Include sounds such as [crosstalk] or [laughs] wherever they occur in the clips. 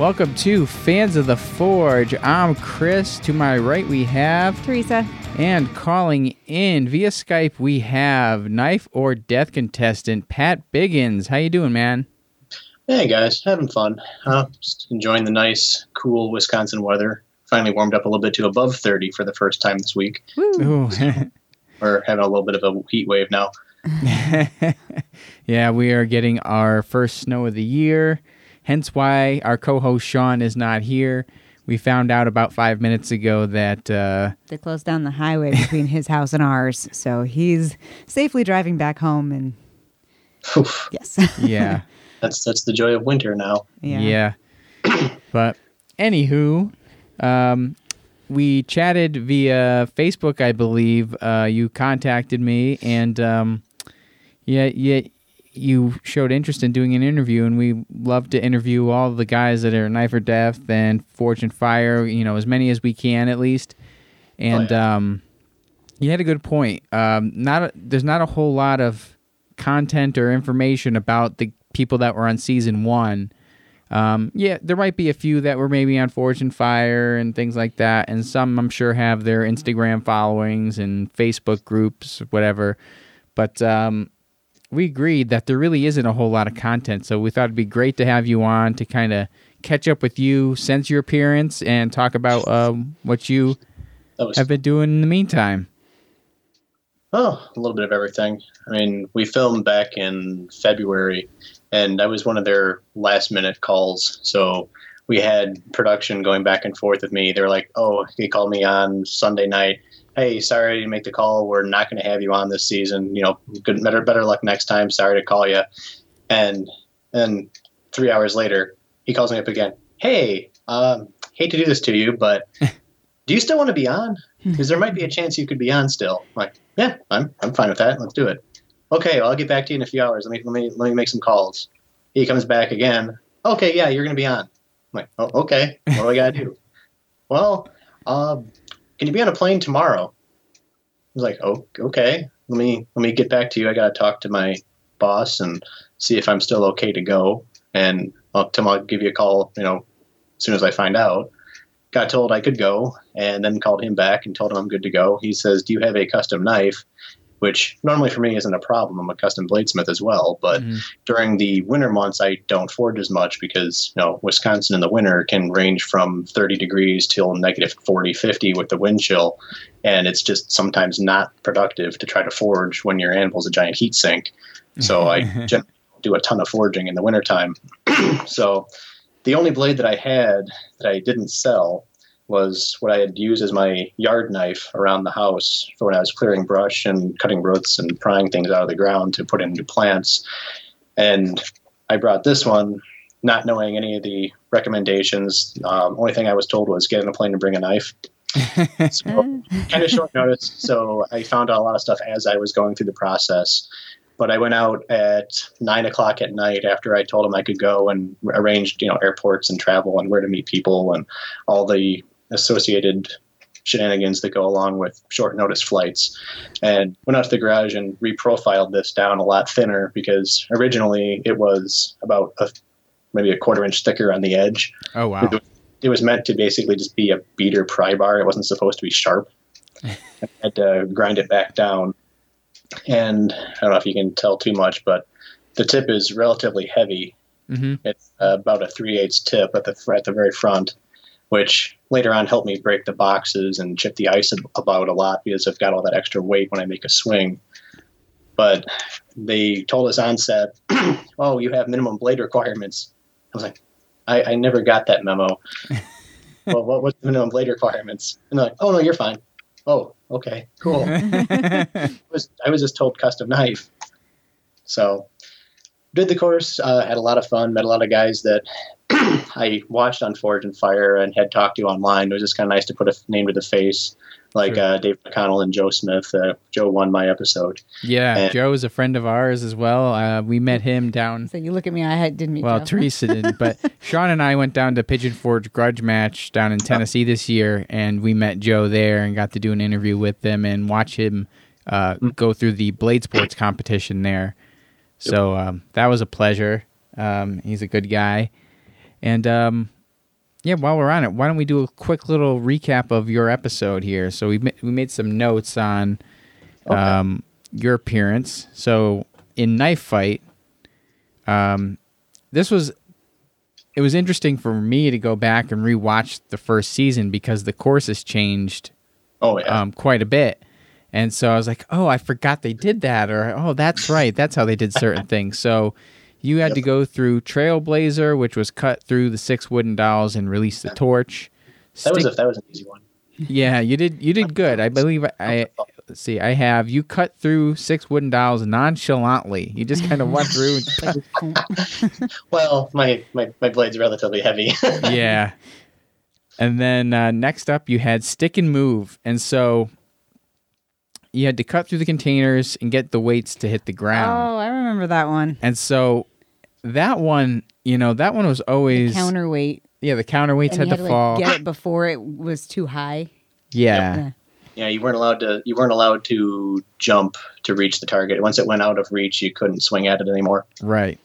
Welcome to Fans of the Forge. I'm Chris. To my right, we have Teresa. And calling in via Skype, we have knife or death contestant Pat Biggins. How you doing, man? Hey guys, having fun. Uh, just enjoying the nice, cool Wisconsin weather. Finally warmed up a little bit to above 30 for the first time this week. Ooh. [laughs] We're having a little bit of a heat wave now. [laughs] yeah, we are getting our first snow of the year. Hence why our co-host Sean is not here. We found out about five minutes ago that uh, they closed down the highway between his house and ours, so he's safely driving back home. And Oof. yes, yeah, [laughs] that's that's the joy of winter now. Yeah, yeah. [coughs] but anywho, um, we chatted via Facebook, I believe. Uh, you contacted me, and um, yeah, yeah, you showed interest in doing an interview, and we love to interview all the guys that are Knife or Death and Forge and Fire. You know, as many as we can at least. And oh, yeah. um, you had a good point. Um, not a, there's not a whole lot of content or information about the people that were on season one. Um, yeah, there might be a few that were maybe on Forge and Fire and things like that, and some I'm sure have their Instagram followings and Facebook groups, whatever. But um, we agreed that there really isn't a whole lot of content, so we thought it'd be great to have you on to kind of catch up with you since your appearance and talk about um, what you have been doing in the meantime. Oh, a little bit of everything. I mean, we filmed back in February, and I was one of their last minute calls. So we had production going back and forth with me. They were like, "Oh, he called me on Sunday night hey, sorry to make the call. We're not going to have you on this season. You know, good, better, better luck next time. Sorry to call you. And and three hours later, he calls me up again. Hey, um, hate to do this to you, but [laughs] do you still want to be on? Because there might be a chance you could be on still. I'm like, yeah, I'm I'm fine with that. Let's do it. Okay, well, I'll get back to you in a few hours. Let me let me let me make some calls. He comes back again. Okay, yeah, you're going to be on. I'm like, oh, okay. What do I got to do? [laughs] well, uh, can you be on a plane tomorrow? I was like, oh, okay. Let me let me get back to you. I got to talk to my boss and see if I'm still okay to go. And I'll, I'll give you a call. You know, as soon as I find out. Got told I could go, and then called him back and told him I'm good to go. He says, "Do you have a custom knife?" Which normally for me isn't a problem. I'm a custom bladesmith as well, but mm-hmm. during the winter months, I don't forge as much because you know Wisconsin in the winter can range from 30 degrees till negative 40, 50 with the wind chill, and it's just sometimes not productive to try to forge when your anvil's a giant heat sink. So I [laughs] do a ton of forging in the wintertime. [clears throat] so the only blade that I had that I didn't sell was what I had used as my yard knife around the house for when I was clearing brush and cutting roots and prying things out of the ground to put in new plants. And I brought this one, not knowing any of the recommendations. Um, only thing I was told was get in a plane and bring a knife. [laughs] so, kind of short notice. So I found out a lot of stuff as I was going through the process. But I went out at nine o'clock at night after I told him I could go and arranged, you know, airports and travel and where to meet people and all the associated shenanigans that go along with short notice flights and went out to the garage and reprofiled this down a lot thinner because originally it was about a, maybe a quarter inch thicker on the edge. Oh, wow. It, it was meant to basically just be a beater pry bar. It wasn't supposed to be sharp. [laughs] I had to grind it back down. And I don't know if you can tell too much, but the tip is relatively heavy. Mm-hmm. It's about a 3 8 tip at the, at the very front which later on helped me break the boxes and chip the ice about a lot because I've got all that extra weight when I make a swing. But they told us on set, [clears throat] oh, you have minimum blade requirements. I was like, I, I never got that memo. [laughs] well, what was the minimum blade requirements? And they're like, oh, no, you're fine. Oh, okay, cool. [laughs] I, was, I was just told custom knife. So did the course, uh, had a lot of fun, met a lot of guys that [clears throat] I watched on Forge and Fire and had talked to online. It was just kind of nice to put a name to the face, like sure. uh, Dave McConnell and Joe Smith. Uh, Joe won my episode. Yeah, and, Joe is a friend of ours as well. Uh, we met him down. So you look at me, I didn't meet. Well, Joe. [laughs] Teresa did, but Sean and I went down to Pigeon Forge Grudge Match down in Tennessee this year, and we met Joe there and got to do an interview with him and watch him uh, mm. go through the blade sports competition there. So um, that was a pleasure. Um, he's a good guy. And um, yeah, while we're on it, why don't we do a quick little recap of your episode here? So we ma- we made some notes on Okay. um, your appearance. So in Knife Fight, um, this was it was interesting for me to go back and rewatch the first season because the course has changed Oh yeah. um, quite a bit. And so I was like, oh, I forgot they did that, or oh, that's right, that's how they did certain [laughs] things. So you had to go through Trailblazer, which was cut through the six wooden dolls and release the torch. that was a, that was an easy one. yeah, you did you did [laughs] good. I believe I, I let's see, I have you cut through six wooden dolls nonchalantly. You just kind of went [laughs] through. And, Well, my, my, my blade's relatively heavy. yeah. And then uh, next up, you had stick and move, and so you had to cut through the containers and get the weights to hit the ground. oh, I remember that one. And so that one, you know, that one was always Counterweight. yeah. The counterweights And had you to had to fall. like, get it before it was too high. yeah, Yeah. yeah, you weren't allowed to you weren't allowed to jump to reach the target. Once it went out of reach, you couldn't swing at it anymore. right.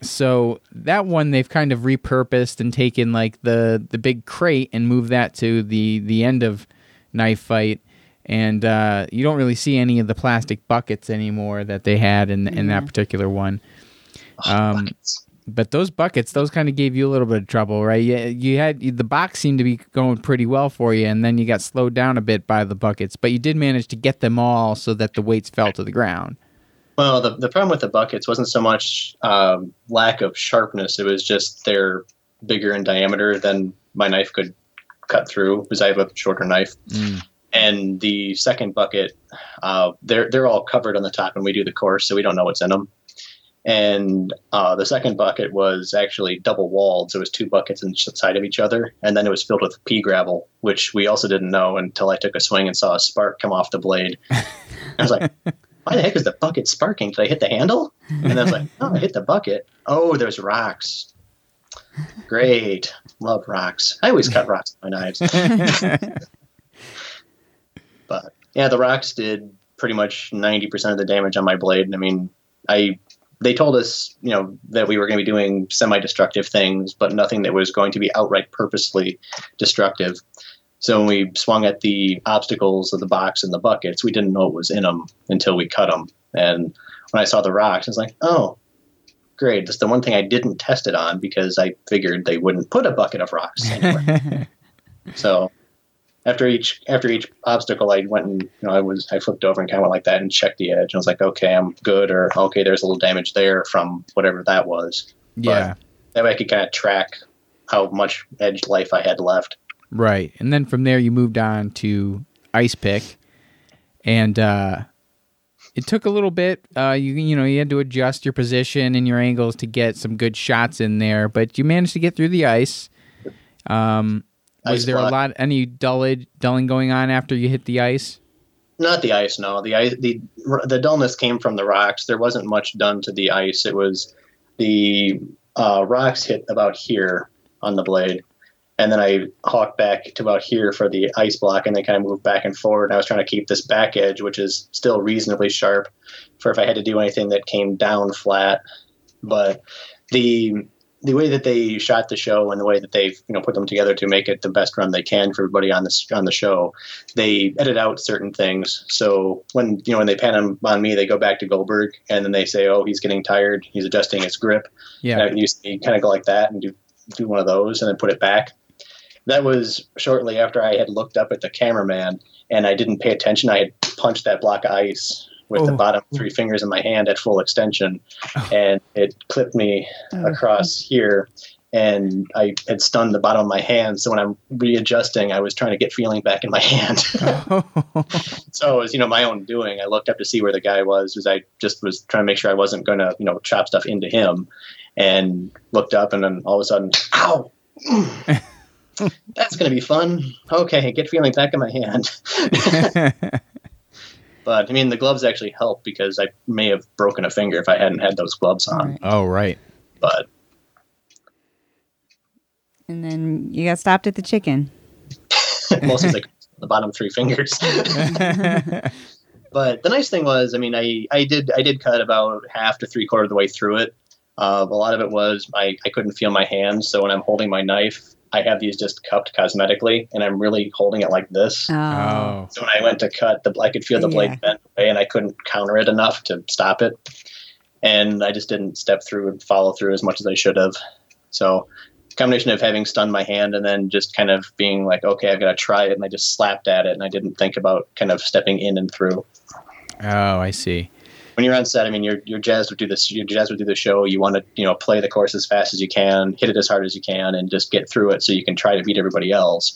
So that one they've kind of repurposed and taken like the the big crate and moved that to the the end of knife fight. And uh, you don't really see any of the plastic buckets anymore that they had in in that particular one. Oh, Um, buckets. But those buckets, those kind of gave you a little bit of trouble, right? You, you had the box seemed to be going pretty well for you, and then you got slowed down a bit by the buckets. But you did manage to get them all so that the weights fell to the ground. Well, the, the problem with the buckets wasn't so much um, lack of sharpness; it was just they're bigger in diameter than my knife could cut through because I have a shorter knife. Mm. And the second bucket, uh, they're they're all covered on the top and we do the course, so we don't know what's in them. And uh, the second bucket was actually double walled, so it was two buckets inside of each other, and then it was filled with pea gravel, which we also didn't know until I took a swing and saw a spark come off the blade. [laughs] I was like, "Why the heck is the bucket sparking? Did I hit the handle?" And I was like, "Oh, I hit the bucket. Oh, there's rocks. Great, love rocks. I always cut rocks with my knives." [laughs] [laughs] Yeah, the rocks did pretty much ninety percent of the damage on my blade. I mean, I they told us you know that we were going to be doing semi-destructive things, but nothing that was going to be outright purposely destructive. So when we swung at the obstacles of the box and the buckets, we didn't know what was in them until we cut them. And when I saw the rocks, I was like, oh. Great. That's the one thing I didn't test it on because I figured they wouldn't put a bucket of rocks anywhere. [laughs] So after each after each obstacle, I went and you know I was I flipped over and kind of went like that and checked the edge. And I was like, okay, I'm good, or okay, there's a little damage there from whatever that was. yeah, That way I could kind of track how much edge life I had left. right. And then from there, you moved on to ice pick, and uh, it took a little bit. Uh, you you know you had to adjust your position and your angles to get some good shots in there, but you managed to get through the ice. Um, was Ice there a lot any dullage, dulling going on after you hit the ice? Not the ice, no. The ice, the the dullness came from the rocks. There wasn't much done to the ice. It was the uh, rocks hit about here on the blade, and then I hawked back to about here for the ice block, and then kind of moved back and forward. And I was trying to keep this back edge, which is still reasonably sharp, for if I had to do anything that came down flat. But the the way that they shot the show and the way that they've you know put them together to make it the best run they can for everybody on this on the show, they edit out certain things. So when you know when they pan them on me, they go back to Goldberg, and then they say, "Oh, he's getting tired. He's adjusting his grip." Yeah, And you, you kind of go like that and do do one of those, and then put it back. That was shortly after I had looked up at the cameraman, and I didn't pay attention. I had punched that block of ice with the Oh. bottom three fingers in my hand at full extension, oh. and it clipped me oh, across here. And I had stunned the bottom of my hand. So when I'm readjusting, I was trying to get feeling back in my [laughs] hand. [laughs] so it was, you know, my own doing. I looked up to see where the guy was, because I just was trying to make sure I wasn't going to, you know, chop stuff into him. And looked up, and then all of a sudden, ow! [laughs] That's going to be fun. Okay, get feeling back in my hand. But I mean, the gloves actually help because I may have broken a finger if I hadn't had those gloves on. Right. oh right. But And then you got stopped at the chicken. [laughs] mostly [laughs] like the bottom three fingers. [laughs] but the nice thing was, I mean, I, I did I did cut about half to three quarter of the way through it. Uh, a lot of it was I, I couldn't feel my hands, so when I'm holding my knife, I have these just cupped cosmetically, and I'm really holding it like this. Oh. Oh. So when I went to cut the, I could feel the blade Yeah. bend away, and I couldn't counter it enough to stop it. And I just didn't step through and follow through as much as I should have. So, combination of having stunned my hand and then just kind of being like, okay, I've got to try it, and I just slapped at it, and I didn't think about kind of stepping in and through. Oh, I see. When you're on set, I mean, you're jazzed to do this. You're jazzed to do the show. You want to, you know, play the course as fast as you can, hit it as hard as you can, and just get through it so you can try to beat everybody else.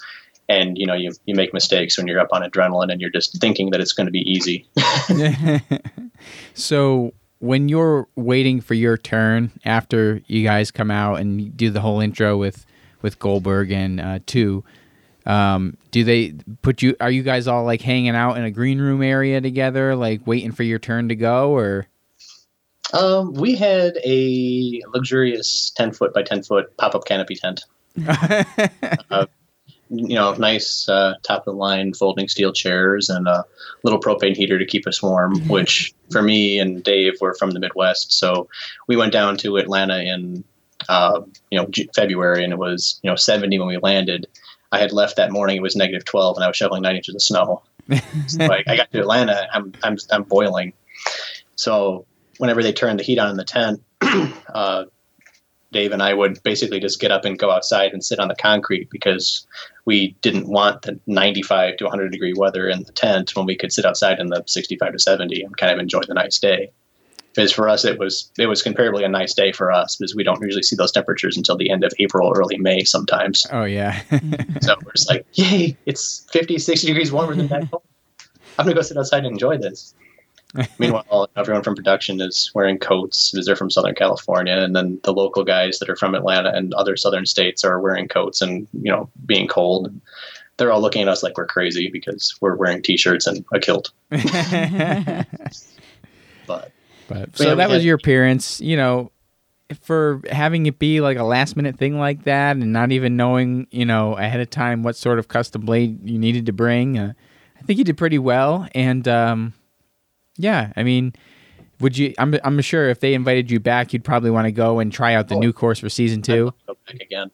And you know, you you make mistakes when you're up on adrenaline and you're just thinking that it's going to be easy. [laughs] so when you're waiting for your turn after you guys come out and do the whole intro with with Goldberg and uh, two, um, do they put you? Are you guys all like hanging out in a green room area together, like waiting for your turn to go, or? Um, we had a luxurious 10 foot by 10 foot pop up canopy tent. [laughs] You know, nice uh, top of the line folding steel chairs and a little propane heater to keep us warm, [laughs] which for me and Dave were from the Midwest. So we went down to Atlanta in, uh, you know, February and it was, you know, 70 when we landed. I had left that morning, it was negative 12 and I was shoveling nine inches of snow. So I, I got to Atlanta, I'm, I'm, I'm boiling. So whenever they turned the heat on in the tent, [clears throat] uh, Dave and I would basically just get up and go outside and sit on the concrete because we didn't want the 95 to 100 degree weather in the tent when we could sit outside in the 65 to 70 and kind of enjoy the nice day. Because for us, it was it was comparably a nice day for us because we don't usually see those temperatures until the end of April, early May sometimes. oh yeah. Mm-hmm. So we're just like, yay, it's 50, 60 degrees warmer than back home. I'm going to go sit outside and enjoy this. [laughs] Meanwhile, everyone from production is wearing coats because they're from Southern California, and then the local guys that are from Atlanta and other southern states are wearing coats and you know being cold. They're all looking at us like we're crazy because we're wearing t-shirts and a kilt. [laughs] But But so that was your appearance, you know, for having it be like a last minute thing like that and not even knowing, you know, ahead of time what sort of custom blade you needed to bring. Uh, I think you did pretty well and um yeah, I mean, would you I'm I'm sure if they invited you back you'd probably want to go and try out the Oh. new course for season 2. go back again.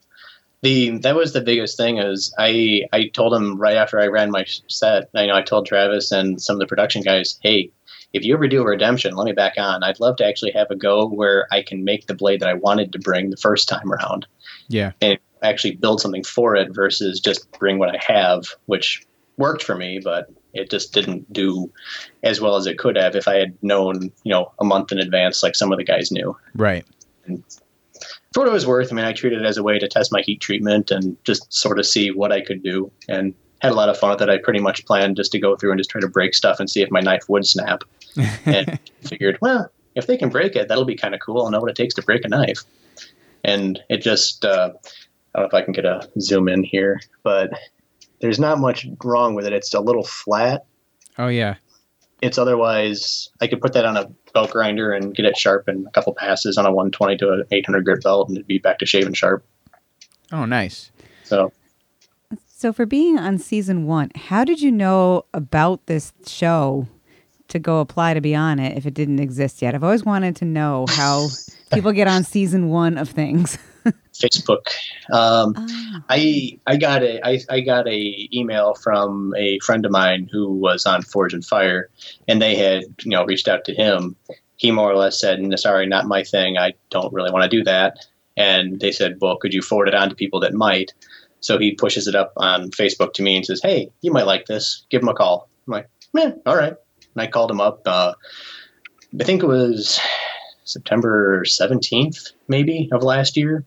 The that was the biggest thing is I I told him right after I ran my set. I know I told Travis and some of the production guys, hey, if you ever do a redemption, let me back on. I'd love to actually have a go where I can make the blade that I wanted to bring the first time around Yeah. and actually build something for it versus just bring what I have, which worked for me, but it just didn't do as well as it could have if I had known, you know, a month in advance like some of the guys knew Right. for what it was worth, I mean, I treated it as a way to test my heat treatment and just sort of see what I could do, and had a lot of fun with it. I pretty much planned just to go through and just try to break stuff and see if my knife would snap, and [laughs] figured, well, if they can break it, that'll be kind of cool. I'll know what it takes to break a knife, and it just uh, I don't know if I can get a zoom in here, but there's not much wrong with it. It's a little flat. Oh yeah. It's otherwise I could put that on a belt grinder and get it sharp in a couple passes on a 120 to an 800 grit belt, and it'd be back to shaven sharp. Oh nice. So So, for being on season one, how did you know about this show to go apply to be on it if it didn't exist yet? I've always wanted to know how people get on season one of things. [laughs] Facebook. Um, Ah, I I got a I, I got a email from a friend of mine who was on Forge and Fire, and they had you know reached out to him. He more or less said, "Sorry, not my thing. I don't really want to do that." And they said, "Well, could you forward it on to people that might?" So he pushes it up on Facebook to me and says, "Hey, you might like this. Give him a call." I'm like, "Man, all right." And I called him up. Uh, I think it was September 17th, maybe of last year.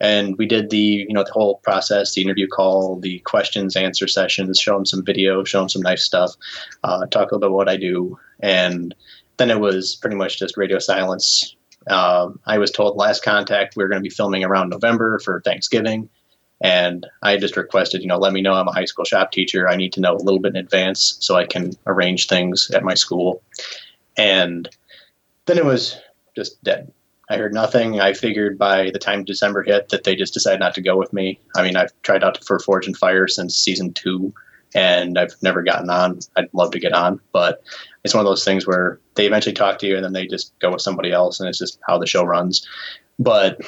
And we did the you know the whole process the interview call the questions answer sessions show them some video show them some nice stuff uh, talk a little bit about what i do. And then it was pretty much just radio silence. Um, i was told last contact we were going to be filming around november for thanksgiving and i just requested you know let me know i'm a high school shop teacher i need to know a little bit in advance so i can arrange things at my school and then it was just dead I heard nothing. I figured by the time December hit that they just decided not to go with me. I mean, I've tried out for Forge and Fire since season two, and I've never gotten on. I'd love to get on, but it's one of those things where they eventually talk to you and then they just go with somebody else, and it's just how the show runs. But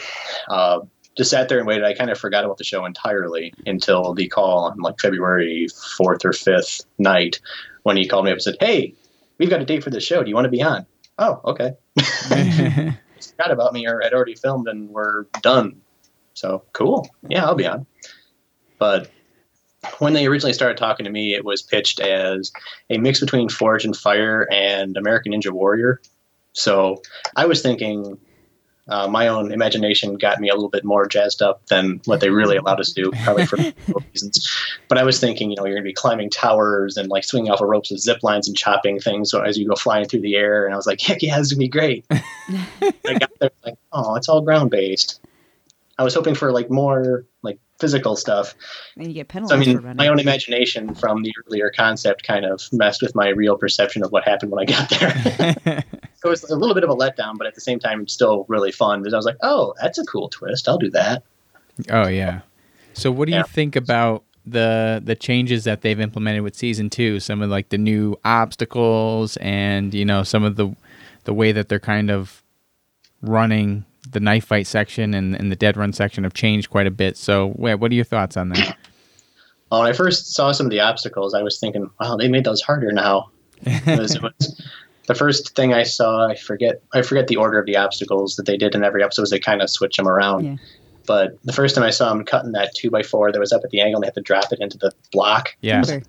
uh, just sat there and waited. I kind of forgot about the show entirely until the call on like February 4th or 5th night when he called me up and said, Hey, we've got a date for this show. Do you want to be on? Oh, okay. [laughs] forgot about me or had already filmed and we're done. So cool. Yeah, I'll be on. But when they originally started talking to me, it was pitched as a mix between Forge and Fire and American Ninja Warrior. So I was thinking uh, my own imagination got me a little bit more jazzed up than what they really allowed us to do, probably for [laughs] reasons. But I was thinking, you know, you're going to be climbing towers and like swinging off of ropes with zip lines and chopping things as you go flying through the air. And I was like, heck yeah, this is going to be great. [laughs] I got there like, oh, it's all ground based. I was hoping for like more like physical stuff. And you get penalized. So, I mean, my own imagination from the earlier concept kind of messed with my real perception of what happened when I got there. [laughs] so it was a little bit of a letdown, but at the same time, still really fun because I was like, oh, that's a cool twist. I'll do that. oh yeah. So what do Yeah. you think about the the changes that they've implemented with season two? Some of like the new obstacles and you know some of the the way that they're kind of running the knife fight section and, and the dead run section have changed quite a bit. So what are your thoughts on that? [laughs] Well, when I first saw some of the obstacles, I was thinking, wow, they made those harder now. [laughs] It was- it was- the first thing I saw, I forget, I forget the order of the obstacles that they did in every episode. Was they kind of switch them around. Yeah. But the first time I saw them cutting that two by four that was up at the angle, and they had to drop it into the block. Yeah. Timber.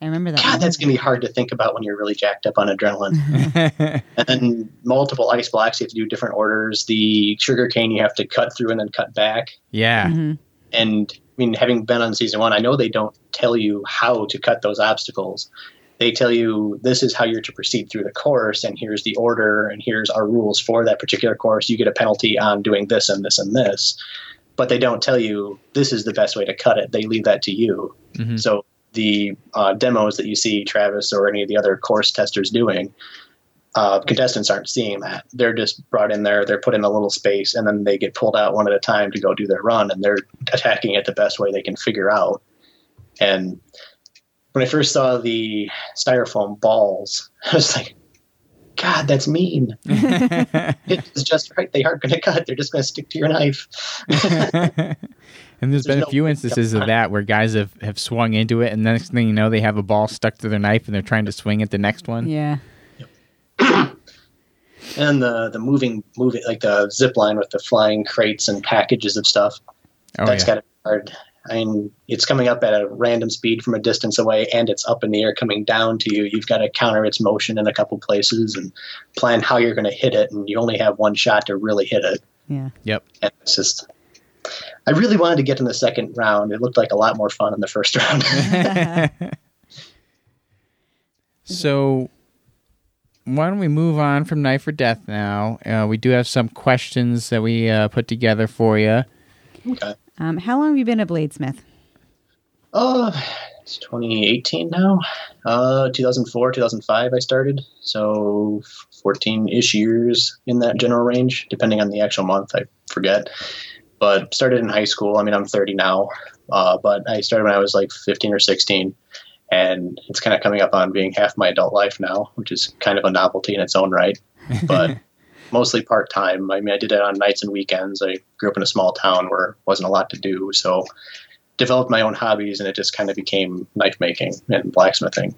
I remember that. God, one. that's gonna be hard to think about when you're really jacked up on adrenaline. [laughs] and then multiple ice blocks, you have to do different orders. The sugar cane you have to cut through and then cut back. yeah. Mhm. And I mean, having been on season one, I know they don't tell you how to cut those obstacles. They tell you this is how you're to proceed through the course, and here's the order, and here's our rules for that particular course. You get a penalty on doing this and this and this. But they don't tell you this is the best way to cut it. They leave that to you. Mhm. So the uh, demos that you see Travis or any of the other course testers doing, uh, contestants aren't seeing that. They're just brought in there, they're put in a little space, and then they get pulled out one at a time to go do their run, and they're attacking it the best way they can figure out. And when I first saw the styrofoam balls, [laughs] I was like, God, that's mean. [laughs] It's just right. They aren't going to cut. They're just going to stick to your knife. [laughs] and there's been no a few instances of that where guys have, have swung into it, and the next thing you know, they have a ball stuck to their knife, and they're trying to swing at the next one. Yeah. and the the moving moving like the zip line with the flying crates and packages of stuff. Oh that's yeah. got to be hard. I mean, it's coming up at a random speed from a distance away, and it's up in the air coming down to you. You've got to counter its motion in a couple places and plan how you're going to hit it. And you only have one shot to really hit it. Yeah. Yep. And it's just, I really wanted to get in the second round. It looked like a lot more fun in the first [laughs] round. [laughs] so why don't we move on from knife or death now? Uh, we do have some questions that we uh, put together for you. okay. Um, how long have you been a bladesmith? Oh, it's 2018 now. Uh, 2004, 2005, I started. So 14 ish years in that general range, depending on the actual month. I forget. But started in high school. I mean, I'm 30 now, uh, but I started when I was like 15 or 16. And it's kind of coming up on being half my adult life now, which is kind of a novelty in its own right. But [laughs] mostly part time. I mean, I did it on nights and weekends. I grew up in a small town where there wasn't a lot to do. So developed my own hobbies and it just kind of became knife making and blacksmithing.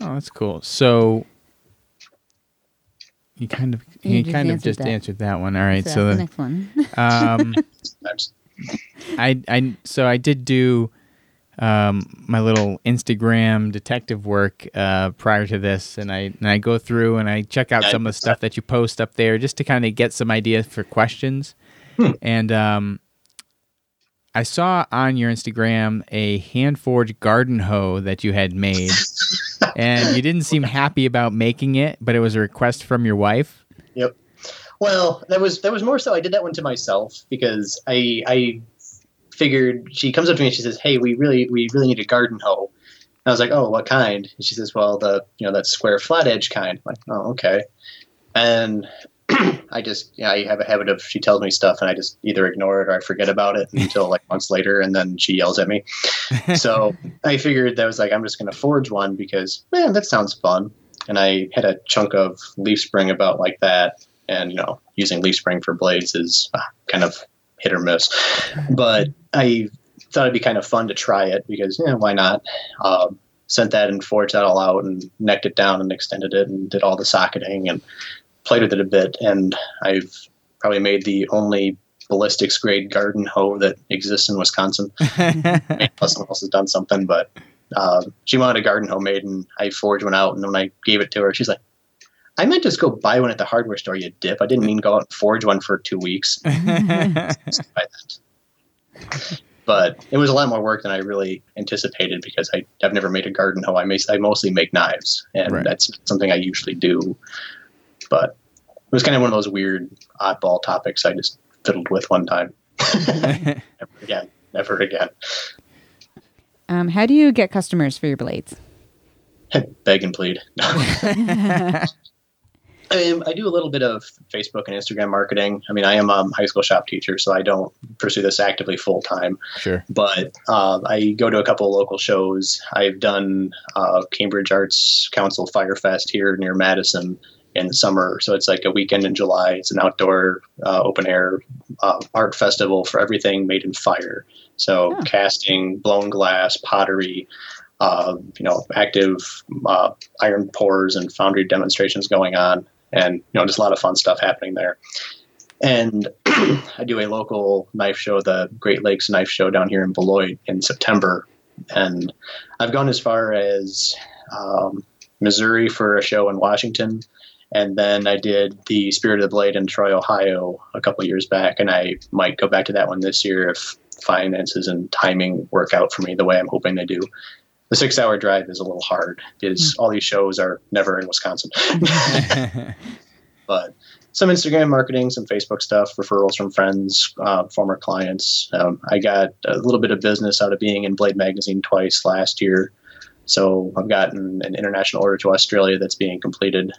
Oh, that's cool. So you kind of You you, just kind of just that. answered that one. All right. So So, that's the next one. um, [laughs] I I so I did do um, my little Instagram detective work uh, prior to this, and I and I go through and I check out some of the stuff that you post up there just to kind of get some ideas for questions. And um, I saw on your Instagram a hand forged garden hoe that you had made, [laughs] and you didn't seem happy about making it, but it was a request from your wife. Yep. Well, that was that was more so. I did that one to myself because I I figured she comes up to me and she says, "Hey, we really we really need a garden hoe." And I was like, "Oh, what kind?" And she says, "Well, the you know that square flat edge kind." I'm like, "Oh, okay." And [clears throat] I just yeah, I have a habit of she tells me stuff and I just either ignore it or I forget about it until like months later, and then she yells at me. [laughs] so I figured that was like I'm just going to forge one because man, that sounds fun. And I had a chunk of leaf spring about like that, and you know using leaf spring for blades is uh, kind of hit or miss. But I thought it'd be kind of fun to try it because yeah, why not? Um, sent that and forged that all out and necked it down and extended it and did all the socketing and played with it a bit. And I've probably made the only ballistics grade garden hoe that exists in Wisconsin. [laughs] Plus, someone else has done something, but um, she wanted a garden hoe made, and I forged one out. And when I gave it to her, she's like, "I meant just go buy one at the hardware store, you dip. I didn't mean go out and forge one for two weeks." [laughs] but it was a lot more work than I really anticipated because I, I've never made a garden hoe. I, may, I mostly make knives, and Right. that's something I usually do. But it was kind of one of those weird oddball topics I just fiddled with one time. [laughs] never again. Never again. Um, how do you get customers for your blades? [laughs] Beg and plead. [laughs] Um, I do a little bit of Facebook and Instagram marketing. I mean, I am a high school shop teacher, so I don't pursue this actively full time. sure. but uh, I go to a couple of local shows. I've done uh, Cambridge Arts Council Firefest here near Madison in the summer. So it's like a weekend in July. It's an outdoor uh, open air uh, art festival for everything made in fire. So Oh. casting, blown glass, pottery. Uh, you know, active uh, iron pours and foundry demonstrations going on, and you know, just a lot of fun stuff happening there. And [clears throat] I do a local knife show, the Great Lakes Knife Show down here in Beloit in September. And I've gone as far as um, Missouri for a show in Washington. And then I did the Spirit of the Blade in Troy, Ohio a couple years back. And I might go back to that one this year if finances and timing work out for me the way I'm hoping they do. The six hour drive is a little hard because all these shows are never in Wisconsin [laughs] [laughs] but some Instagram marketing, some Facebook stuff, referrals from friends, uh, former clients. Um, I got a little bit of business out of being in Blade Magazine twice last year. So I've gotten an international order to Australia that's being completed,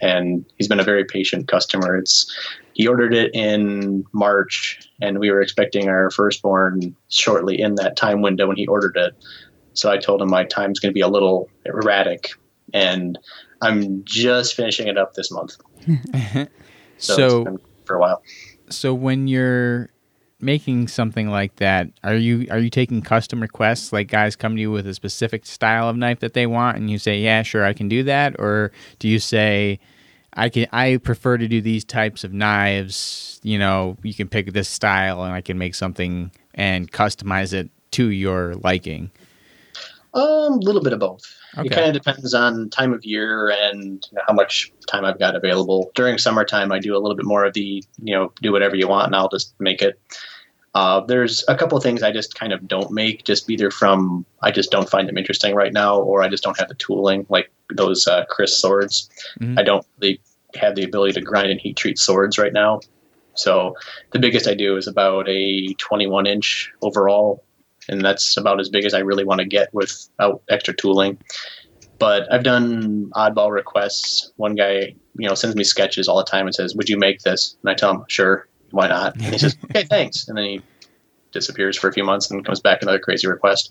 and he's been a very patient customer. It's he ordered it in March, and we were expecting our firstborn shortly in that time window when he ordered it. So I told him my time's going to be a little erratic, and I'm just finishing it up this month. [laughs] So, so it's been for a while. so when you're making something like that, are you are you taking custom requests? Like guys come to you with a specific style of knife that they want, and you say, "Yeah, sure, I can do that," or do you say, "I can I prefer to do these types of knives. You know, you can pick this style, and I can make something and customize it to your liking." Um, a little bit of both. Okay. It kind of depends on time of year and you know, how much time I've got available. During summertime, I do a little bit more of the, you know, do whatever you want and I'll just make it. Uh, there's a couple of things I just kind of don't make, just either from I just don't find them interesting right now, or I just don't have the tooling, like those uh, kris swords. Mhm. I don't really have the ability to grind and heat treat swords right now. So the biggest I do is about a 21 inch overall, and that's about as big as I really want to get without extra tooling. But I've done oddball requests. One guy, you know, sends me sketches all the time and says, "Would you make this?" And I tell him, "Sure, why not?" And he says, [laughs] "Okay, thanks." And then he disappears for a few months and comes back another crazy request.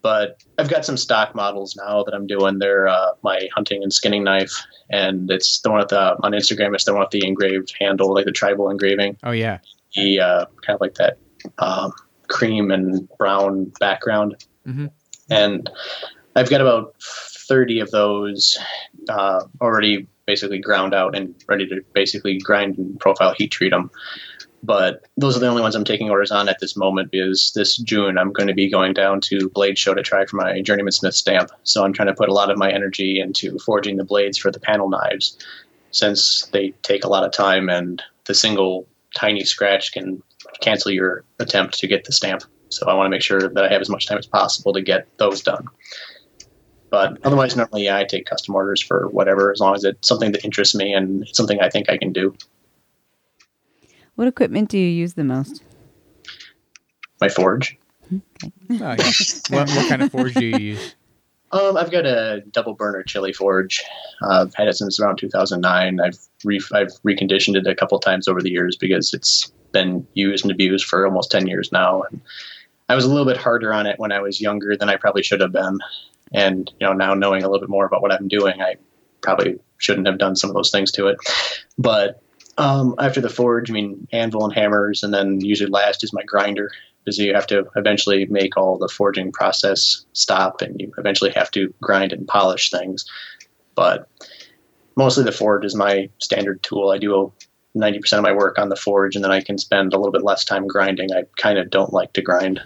But I've got some stock models now that I'm doing. They're uh, my hunting and skinning knife, and it's the one with the on Instagram. It's the one with the engraved handle, like the tribal engraving Oh yeah. the uh, kind of like that um, cream and brown background. Mhm. And I've got about 30 of those uh, already basically ground out and ready to basically grind and profile heat treat them. But those are the only ones I'm taking orders on at this moment because this June I'm going to be going down to Blade Show to try for my Journeyman Smith stamp. So I'm trying to put a lot of my energy into forging the blades for the panel knives since they take a lot of time and the single tiny scratch can cancel your attempt to get the stamp. So I want to make sure that I have as much time as possible to get those done. But otherwise, normally, yeah, I take custom orders for whatever, as long as it's something that interests me and it's something I think I can do. What equipment do you use the most? My forge. Oh, yeah. what, what kind of forge do you use? Um, I've got a double burner Chile forge. Uh, I've had it since around 2009. I've re- I've reconditioned it a couple times over the years because it's been used and abused for almost 10 years now. And I was a little bit harder on it when I was younger than I probably should have been. And you know, now knowing a little bit more about what I'm doing, I probably shouldn't have done some of those things to it. But Um, after the forge, I mean anvil and hammers, and then usually last is my grinder because you have to eventually make all the forging process stop, and you eventually have to grind and polish things. But mostly the forge is my standard tool. I do 90% of my work on the forge, and then I can spend a little bit less time grinding. I kind of don't like to grind.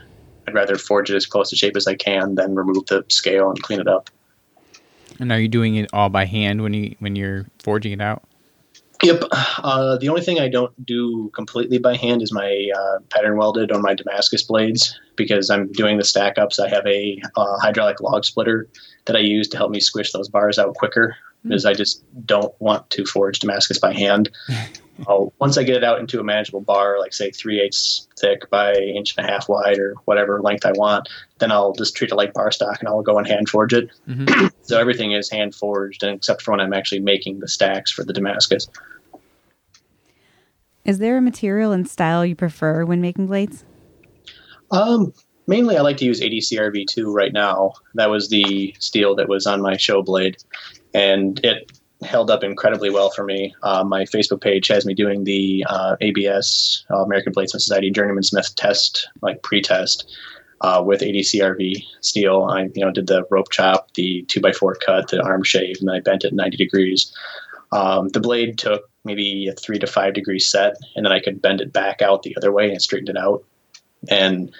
I'd rather forge it as close to shape as I can, then remove the scale and clean it up. And are you doing it all by hand when you when you're forging it out? Yep. Uh, the only thing I don't do completely by hand is my uh, pattern welded on my Damascus blades because I'm doing the stack ups. I have a uh, hydraulic log splitter that I use to help me squish those bars out quicker because I just don't want to forge Damascus by hand. [laughs] Once I get it out into a manageable bar, like say three eighths thick by inch and a half wide or whatever length I want, then I'll just treat it like bar stock and I'll go and hand forge it. Mm-hmm. [clears throat] so everything is hand forged, and except for when I'm actually making the stacks for the Damascus. Is there a material and style you prefer when making blades? Um, mainly, I like to use 80CrV2 right now. That was the steel that was on my show blade, and it held up incredibly well for me. Uh, my Facebook page has me doing the uh, ABS uh, American Bladesmith Society Journeyman Smith test, like pre-test, uh, with 80CrV steel. I you know did the rope chop, the two by four cut, the arm shave, and then I bent it 90 degrees. Um, the blade took maybe a three to five degree set, and then I could bend it back out the other way and straighten it out. And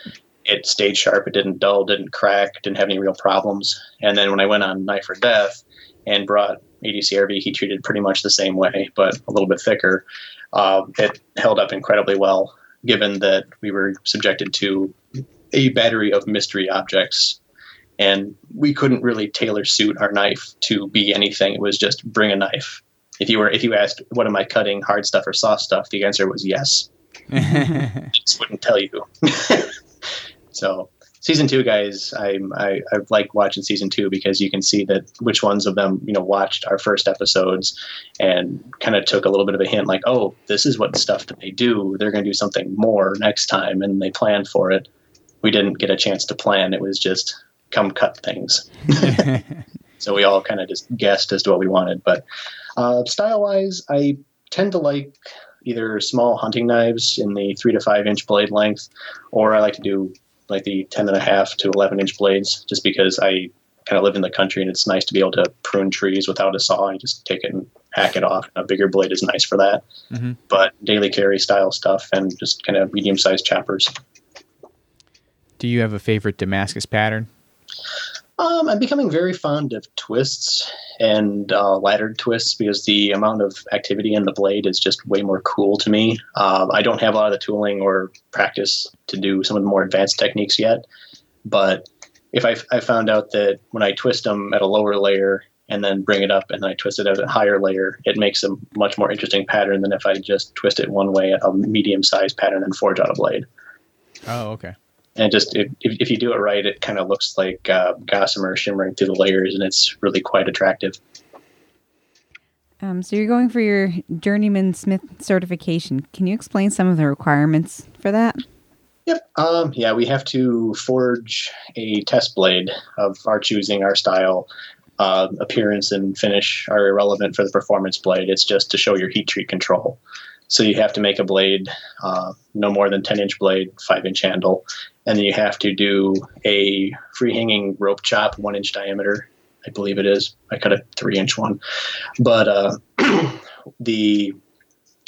it stayed sharp. It didn't dull, didn't crack, didn't have any real problems. And then when I went on Knife or Death and brought 80CrV heat treated pretty much the same way, but a little bit thicker, uh, it held up incredibly well, given that we were subjected to a battery of mystery objects. And we couldn't really tailor suit our knife to be anything. It was just bring a knife. If you were if you asked what am I cutting, hard stuff or soft stuff, the answer was yes. [laughs] I just wouldn't tell you. [laughs] so season two guys, I, I I like watching season two because you can see that which ones of them you know watched our first episodes and kind of took a little bit of a hint like oh this is what stuff that they do they're going to do something more next time and they planned for it. We didn't get a chance to plan. It was just come cut things. [laughs] so we all kind of just guessed as to what we wanted. But uh, style wise, I tend to like either small hunting knives in the three to five inch blade length, or I like to do like the 10 and a half to 11 inch blades just because I kind of live in the country and it's nice to be able to prune trees without a saw and just take it and hack it off. A bigger blade is nice for that. Mhm. But daily carry style stuff and just kind of medium sized choppers. Do you have a favorite Damascus pattern? Um, I'm becoming very fond of twists and uh, laddered twists because the amount of activity in the blade is just way more cool to me. Um, I don't have a lot of the tooling or practice to do some of the more advanced techniques yet, but if I, I found out that when I twist them at a lower layer and then bring it up and then I twist it at a higher layer, it makes a much more interesting pattern than if I just twist it one way at a medium sized pattern and forge out a blade Oh, okay. And just if, if if you do it right, it kind of looks like uh, gossamer shimmering through the layers, and it's really quite attractive. Um, so you're going for your journeyman smith certification. Can you explain some of the requirements for that? Yep. Um, yeah, we have to forge a test blade of our choosing, our style. Uh, appearance and finish are irrelevant for the performance blade. It's just to show your heat treat control. So you have to make a blade, uh, no more than 10 inch blade, 5 inch handle, and then you have to do a free hanging rope chop, 1 inch diameter, I believe it is. I cut a 3 inch one. But uh, [clears throat] the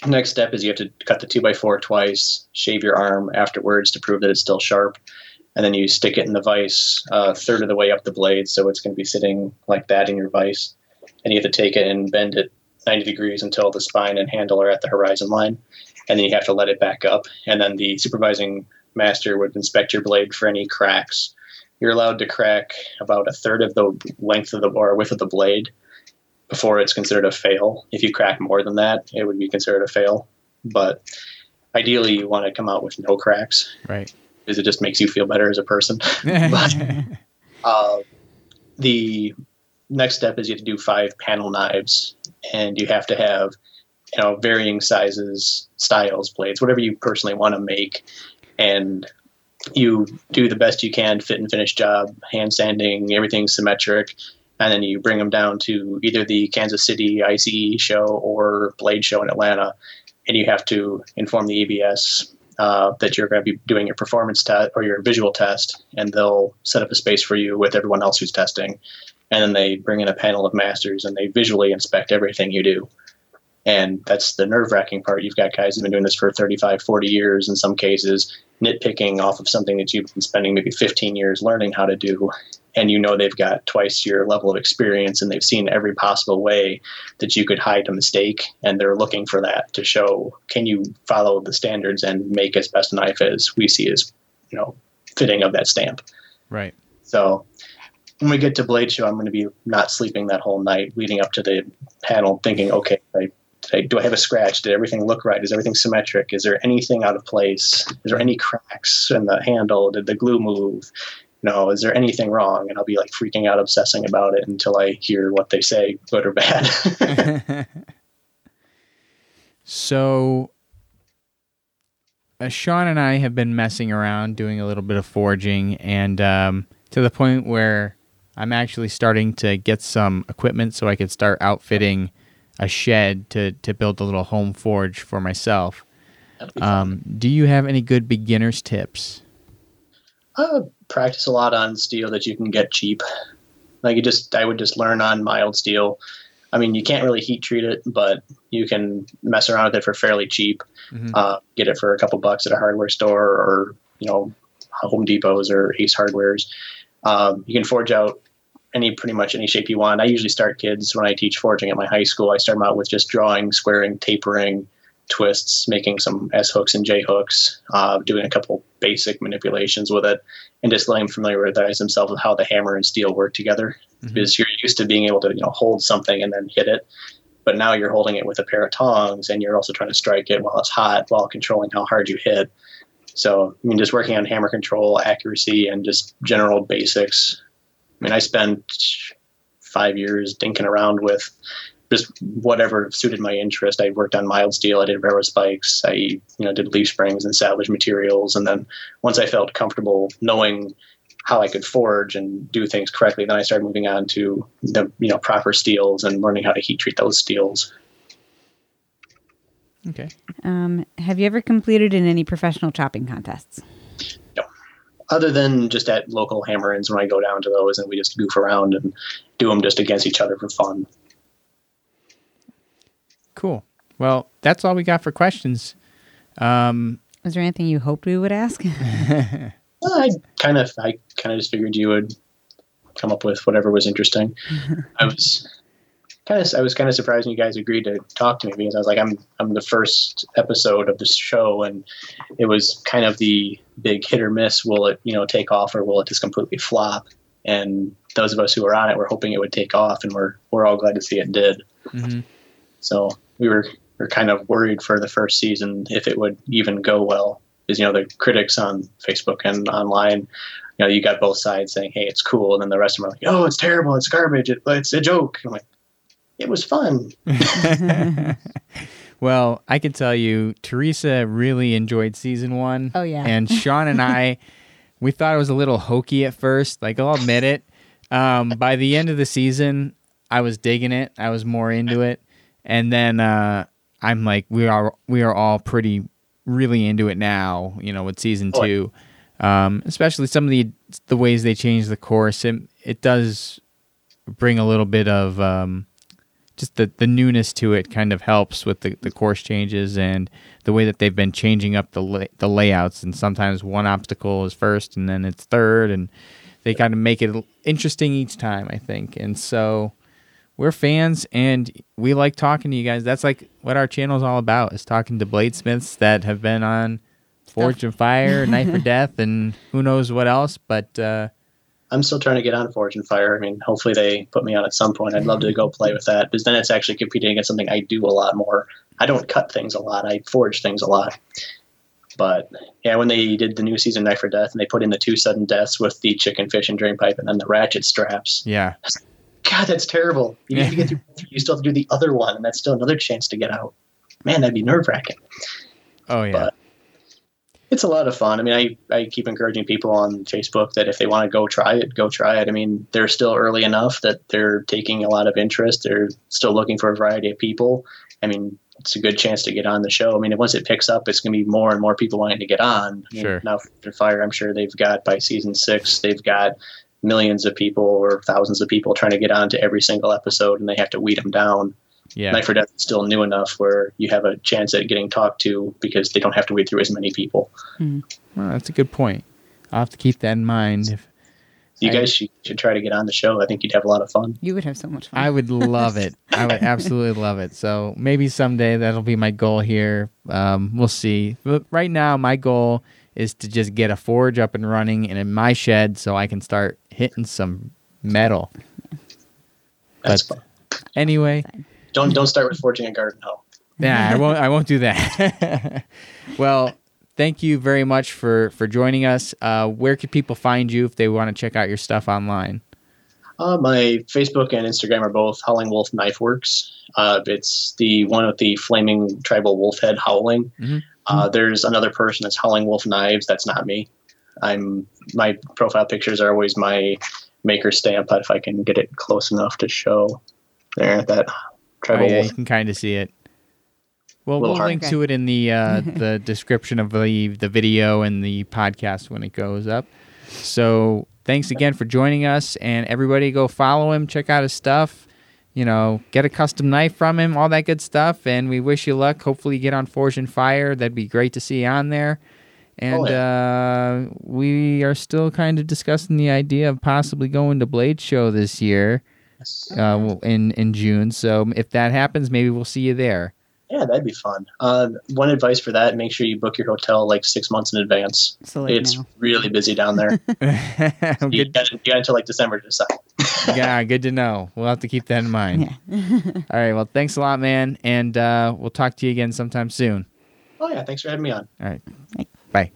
next step is you have to cut the two by four twice, shave your arm afterwards to prove that it's still sharp, and then you stick it in the vise a third of the way up the blade, so it's going to be sitting like that in your vise. And you have to take it and bend it 90 degrees until the spine and handle are at the horizon line. And then you have to let it back up. And then the supervising master would inspect your blade for any cracks. You're allowed to crack about a third of the length of the or width of the blade before it's considered a fail. If you crack more than that, it would be considered a fail. But ideally, you want to come out with no cracks Right. because it just makes you feel better as a person. [laughs] But- uh, the next step is you have to do five panel knives, and you have to have you know varying sizes, styles, blades, whatever you personally want to make, and you do the best you can, fit and finish job, hand sanding, everything symmetric, and then you bring them down to either the Kansas City ICE show or Blade show in Atlanta. and you have to inform the ABS uh, that you're going to be doing your performance test or your visual test, and they'll set up a space for you with everyone else who's testing. And then they bring in a panel of masters and they visually inspect everything you do. And that's the nerve wracking part. You've got guys who've been doing this for 35, 40 years in some cases, nitpicking off of something that you've been spending maybe 15 years learning how to do. And you know they've got twice your level of experience and they've seen every possible way that you could hide a mistake. And they're looking for that to show can you follow the standards and make as best a knife as we see as, you know, fitting of that stamp. Right. So when we get to Blade Show, I'm going to be not sleeping that whole night leading up to the panel, thinking, okay, I I, do I have a scratch? Did everything look right? Is everything symmetric? Is there anything out of place? Is there any cracks in the handle? Did the glue move? No, is there anything wrong? And I'll be like freaking out, obsessing about it until I hear what they say, good or bad. [laughs] so, uh, Sean and I have been messing around, doing a little bit of forging, and um, to the point where I'm actually starting to get some equipment so I could start outfitting a shed to to build a little home forge for myself. Um, do you have any good beginners tips? Uh, practice a lot on steel that you can get cheap. Like you just, I would just learn on mild steel. I mean, you can't really heat treat it, but you can mess around with it for fairly cheap. Mm-hmm. Uh, get it for a couple bucks at a hardware store or you know Home Depots or Ace Hardwares. Um, you can forge out any pretty much any shape you want. I usually start kids when I teach forging at my high school. I start them out with just drawing, squaring, tapering, twists, making some S hooks and J hooks, uh, doing a couple basic manipulations with it, and just letting them familiarize themselves with how the hammer and steel work together. Mm-hmm. Because you're used to being able to you know hold something and then hit it, but now you're holding it with a pair of tongs and you're also trying to strike it while it's hot, while controlling how hard you hit. So I mean, just working on hammer control, accuracy, and just general basics mean, I spent five years dinking around with just whatever suited my interest. I worked on mild steel. I did railroad spikes. I you know did leaf springs and salvage materials. And then once I felt comfortable knowing how I could forge and do things correctly, then I started moving on to the you know proper steels and learning how to heat treat those steels. Okay. Um, have you ever completed in any professional chopping contests? Other than just at local hammer-ins when I go down to those and we just goof around and do them just against each other for fun. Cool. Well, that's all we got for questions. Um, Was there anything you hoped we would ask? [laughs] well, I kind of, I kind of just figured you would come up with whatever was interesting. [laughs] I was kind of I was kind of surprised when you guys agreed to talk to me because I was like I'm I'm the first episode of the show and it was kind of the big hit or miss will it you know take off or will it just completely flop? And those of us who were on it were hoping it would take off and we're we're all glad to see it did. Mm-hmm. so we were we are kind of worried for the first season if it would even go well. Because you know the critics on Facebook and online you know you got both sides saying hey it's cool. And then the rest of them are like oh it's terrible. It's garbage. It, it's a joke. I'm like it was fun. [laughs] [laughs] well, I can tell you, Teresa really enjoyed season one. Oh yeah, and Sean and I, [laughs] we thought it was a little hokey at first. Like I'll admit it. Um, by the end of the season, I was digging it. I was more into it, and then uh, I'm like, we are we are all pretty really into it now. You know, with season two, um, especially some of the the ways they change the course. It it does bring a little bit of um, just the, the newness to it kind of helps with the, the course changes and the way that they've been changing up the lay, the layouts. And sometimes one obstacle is first and then it's third and they kind of make it interesting each time I think. And so we're fans and we like talking to you guys. That's like what our channel is all about is talking to bladesmiths that have been on Forged in Fire Knife or [laughs] Death and who knows what else. But uh, I'm still trying to get on Forged in Fire. I mean, hopefully they put me on at some point. I'd love to go play with that because then it's actually competing against something I do a lot more. I don't cut things a lot. I forge things a lot. But yeah, when they did the new season Knife or Death and they put in the two sudden deaths with the chicken fish and drain pipe and then the ratchet straps. Yeah. [laughs] God, that's terrible. You need to get through. [laughs] You still have to do the other one, and that's still another chance to get out. Man, that'd be nerve wracking. Oh yeah. But it's a lot of fun. I mean, I, I keep encouraging people on Facebook that if they want to go try it, go try it. I mean, they're still early enough that they're taking a lot of interest. They're still looking for a variety of people. I mean, it's a good chance to get on the show. I mean, once it picks up, it's going to be more and more people wanting to get on. I mean, Sure. Now, Forged Fire, I'm sure they've got by season six, they've got millions of people or thousands of people trying to get on to every single episode, and they have to weed them down. Yeah. Knife or Death is still new enough where you have a chance at getting talked to because they don't have to weed through as many people. Well, that's a good point. I'll have to keep that in mind. If, You I- guys should, should try to get on the show. I think you'd have a lot of fun. You would have so much fun. I would love it. I would [laughs] absolutely love it. So maybe someday that'll be my goal here. Um, we'll see. But right now, my goal is to just get a forge up and running and in my shed so I can start hitting some metal. That's But- fun. Anyway, Don't don't start with forging a garden hoe. yeah, I [laughs] won't. I won't do that. [laughs] well, thank you very much for for joining us. Uh, where could people find you if they want to check out your stuff online? Uh, my Facebook and Instagram are both Howling Wolf Knife Works. Uh, it's the one with the flaming tribal wolf head howling. Mhm. Uh, there's another person that's Howling Wolf Knives. That's not me. I'm my profile pictures are always my maker stamp. If I can get it close enough to show there, that Oh, yeah, wolf. you can kind of see it. Well, we'll hard. link Okay. to it in the uh, [laughs] the description of the the video and the podcast when it goes up. So thanks again for joining us, and everybody go follow him, check out his stuff. You know, get a custom knife from him, all that good stuff. And we wish you luck. Hopefully, you get on Forged in Fire. That'd be great to see you on there. And Oh, uh, we are still kind of discussing the idea of possibly going to Blade Show this year Yes. uh, in in June. So if that happens, maybe we'll see you there. Yeah, that'd be fun. Uh, one advice for that: make sure you book your hotel like six months in advance. so like it's now. really busy down there. [laughs] [laughs] you, got, you got until like December to decide. [laughs] yeah, good to know. We'll have to keep that in mind. Yeah. All right. Well, thanks a lot, man, and uh, we'll talk to you again sometime soon. Oh yeah, thanks for having me on. All right. Bye.